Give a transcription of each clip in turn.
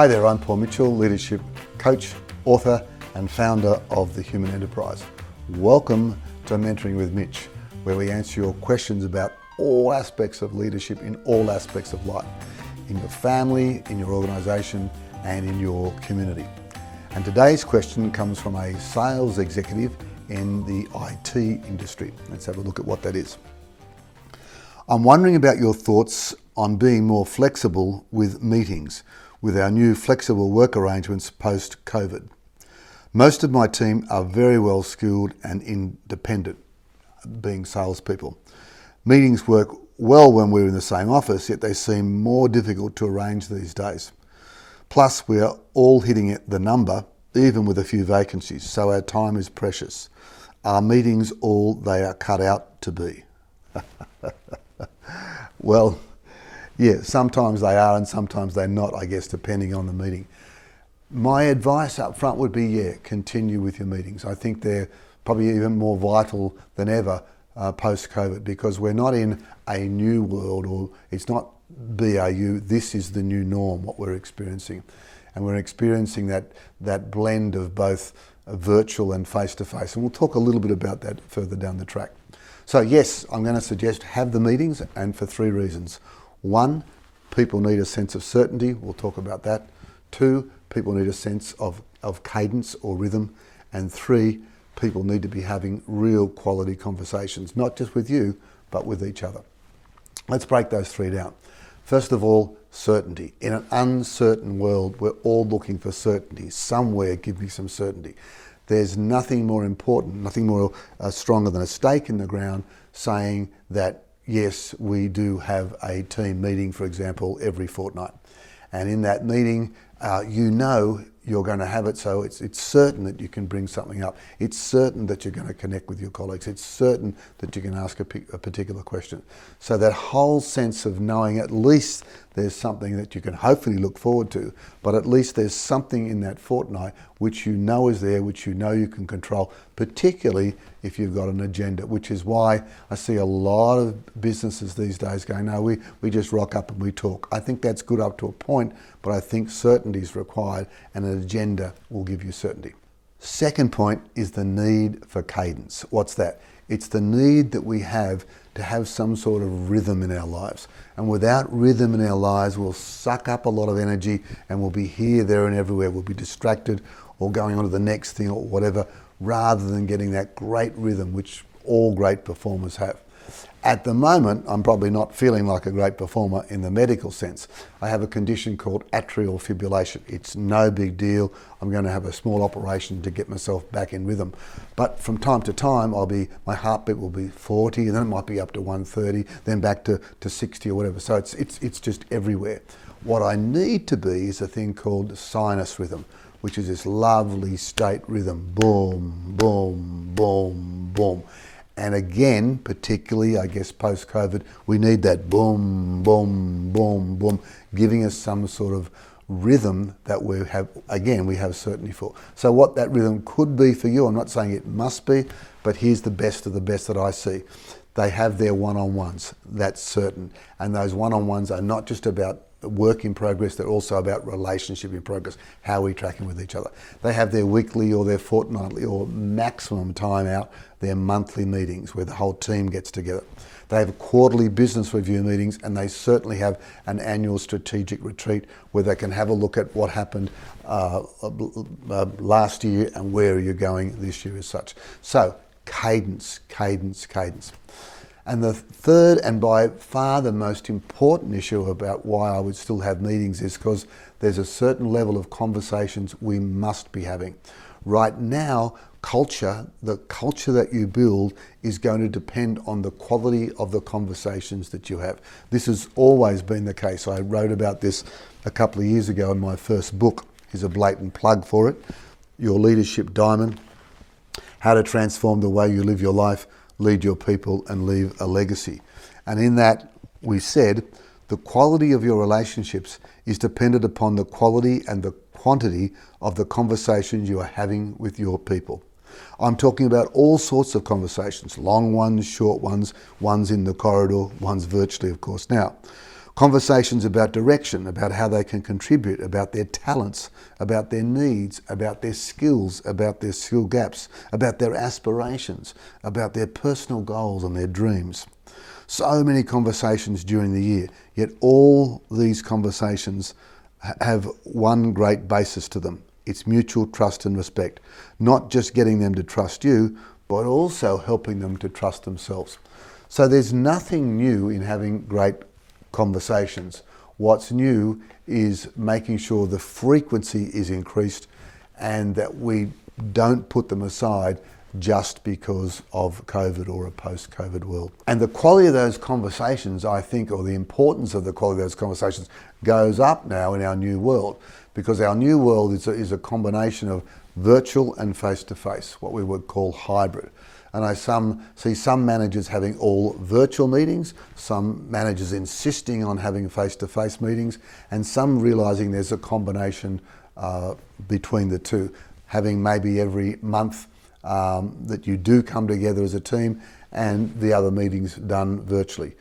Hi there, I'm Paul Mitchell, leadership coach, author, and founder of The Human Enterprise. Welcome to Mentoring with Mitch, where we answer your questions about all aspects of leadership in all aspects of life in your family, in your organisation, and in your community. And today's question comes from a sales executive in the IT industry. Let's have a look at what that is. I'm wondering about your thoughts on being more flexible with meetings with our new flexible work arrangements post COVID. Most of my team are very well skilled and independent, being salespeople. Meetings work well when we're in the same office, yet they seem more difficult to arrange these days. Plus, we are all hitting the number, even with a few vacancies, so our time is precious. Are meetings all they are cut out to be? Well, yeah, sometimes they are and sometimes they're not, I guess, depending on the meeting. My advice up front would be yeah, continue with your meetings. I think they're probably even more vital than ever uh, post COVID because we're not in a new world or it's not BAU. This is the new norm, what we're experiencing. And we're experiencing that, that blend of both virtual and face to face. And we'll talk a little bit about that further down the track. So, yes, I'm going to suggest have the meetings and for three reasons. One, people need a sense of certainty. We'll talk about that. Two, people need a sense of, of cadence or rhythm. And three, people need to be having real quality conversations, not just with you, but with each other. Let's break those three down. First of all, certainty. In an uncertain world, we're all looking for certainty. Somewhere, give me some certainty. There's nothing more important, nothing more uh, stronger than a stake in the ground saying that, yes, we do have a team meeting, for example, every fortnight. And in that meeting, uh, you know you're going to have it. So it's, it's certain that you can bring something up. It's certain that you're going to connect with your colleagues. It's certain that you can ask a, a particular question. So that whole sense of knowing at least there's something that you can hopefully look forward to, but at least there's something in that fortnight which you know is there, which you know you can control, particularly if you've got an agenda, which is why I see a lot of businesses these days going, no, we, we just rock up and we talk. I think that's good up to a point, but I think certainty is required and an agenda will give you certainty. Second point is the need for cadence. What's that? It's the need that we have to have some sort of rhythm in our lives. And without rhythm in our lives, we'll suck up a lot of energy and we'll be here, there, and everywhere. We'll be distracted or going on to the next thing or whatever, rather than getting that great rhythm which all great performers have. At the moment, I'm probably not feeling like a great performer in the medical sense. I have a condition called atrial fibrillation. It's no big deal. I'm going to have a small operation to get myself back in rhythm. But from time to time, I'll be my heartbeat will be 40, and then it might be up to 130, then back to, to 60 or whatever. So it's, it's, it's just everywhere. What I need to be is a thing called sinus rhythm, which is this lovely state rhythm boom, boom, boom, boom. And again, particularly, I guess, post COVID, we need that boom, boom, boom, boom, giving us some sort of rhythm that we have, again, we have certainty for. So, what that rhythm could be for you, I'm not saying it must be, but here's the best of the best that I see. They have their one on ones, that's certain. And those one on ones are not just about work in progress, they're also about relationship in progress, how are we tracking with each other. They have their weekly or their fortnightly or maximum time out, their monthly meetings where the whole team gets together. They have quarterly business review meetings and they certainly have an annual strategic retreat where they can have a look at what happened uh, uh, last year and where you're you going this year as such. So, cadence, cadence, cadence. And the third and by far the most important issue about why I would still have meetings is because there's a certain level of conversations we must be having. Right now, culture, the culture that you build is going to depend on the quality of the conversations that you have. This has always been the case. I wrote about this a couple of years ago in my first book. Here's a blatant plug for it Your Leadership Diamond How to Transform the Way You Live Your Life lead your people, and leave a legacy. And in that, we said the quality of your relationships is dependent upon the quality and the quantity of the conversations you are having with your people. I'm talking about all sorts of conversations long ones, short ones, ones in the corridor, ones virtually, of course. Now, Conversations about direction, about how they can contribute, about their talents, about their needs, about their skills, about their skill gaps, about their aspirations, about their personal goals and their dreams. So many conversations during the year, yet all these conversations have one great basis to them. It's mutual trust and respect. Not just getting them to trust you, but also helping them to trust themselves. So there's nothing new in having great conversations. What's new is making sure the frequency is increased and that we don't put them aside just because of COVID or a post COVID world. And the quality of those conversations, I think, or the importance of the quality of those conversations goes up now in our new world because our new world is a, is a combination of virtual and face to face, what we would call hybrid. And I some, see some managers having all virtual meetings, some managers insisting on having face to face meetings, and some realizing there's a combination uh, between the two, having maybe every month um, that you do come together as a team and the other meetings done virtually.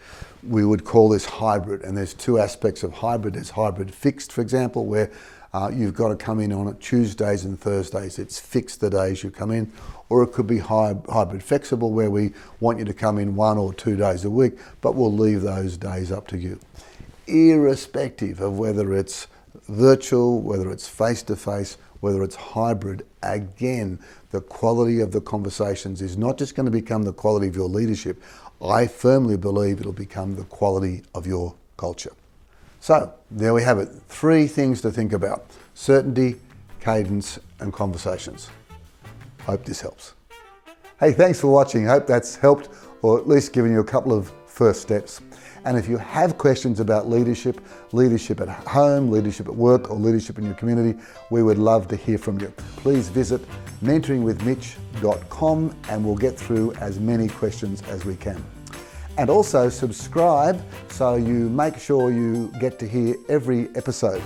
We would call this hybrid, and there's two aspects of hybrid. There's hybrid fixed, for example, where uh, you've got to come in on it Tuesdays and Thursdays. It's fixed the days you come in. Or it could be hybrid flexible, where we want you to come in one or two days a week, but we'll leave those days up to you. Irrespective of whether it's virtual, whether it's face to face, whether it's hybrid, again, the quality of the conversations is not just going to become the quality of your leadership. I firmly believe it'll become the quality of your culture. So, there we have it. Three things to think about certainty, cadence, and conversations. Hope this helps. Hey, thanks for watching. Hope that's helped or at least given you a couple of first steps. And if you have questions about leadership, leadership at home, leadership at work, or leadership in your community, we would love to hear from you. Please visit mentoringwithmitch.com and we'll get through as many questions as we can. And also subscribe so you make sure you get to hear every episode.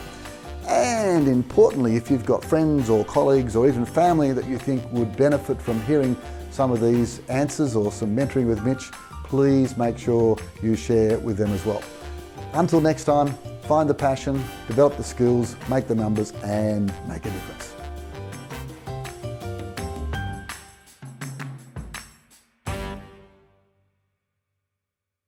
And importantly, if you've got friends or colleagues or even family that you think would benefit from hearing some of these answers or some mentoring with Mitch, please make sure you share with them as well. Until next time, find the passion, develop the skills, make the numbers, and make a difference.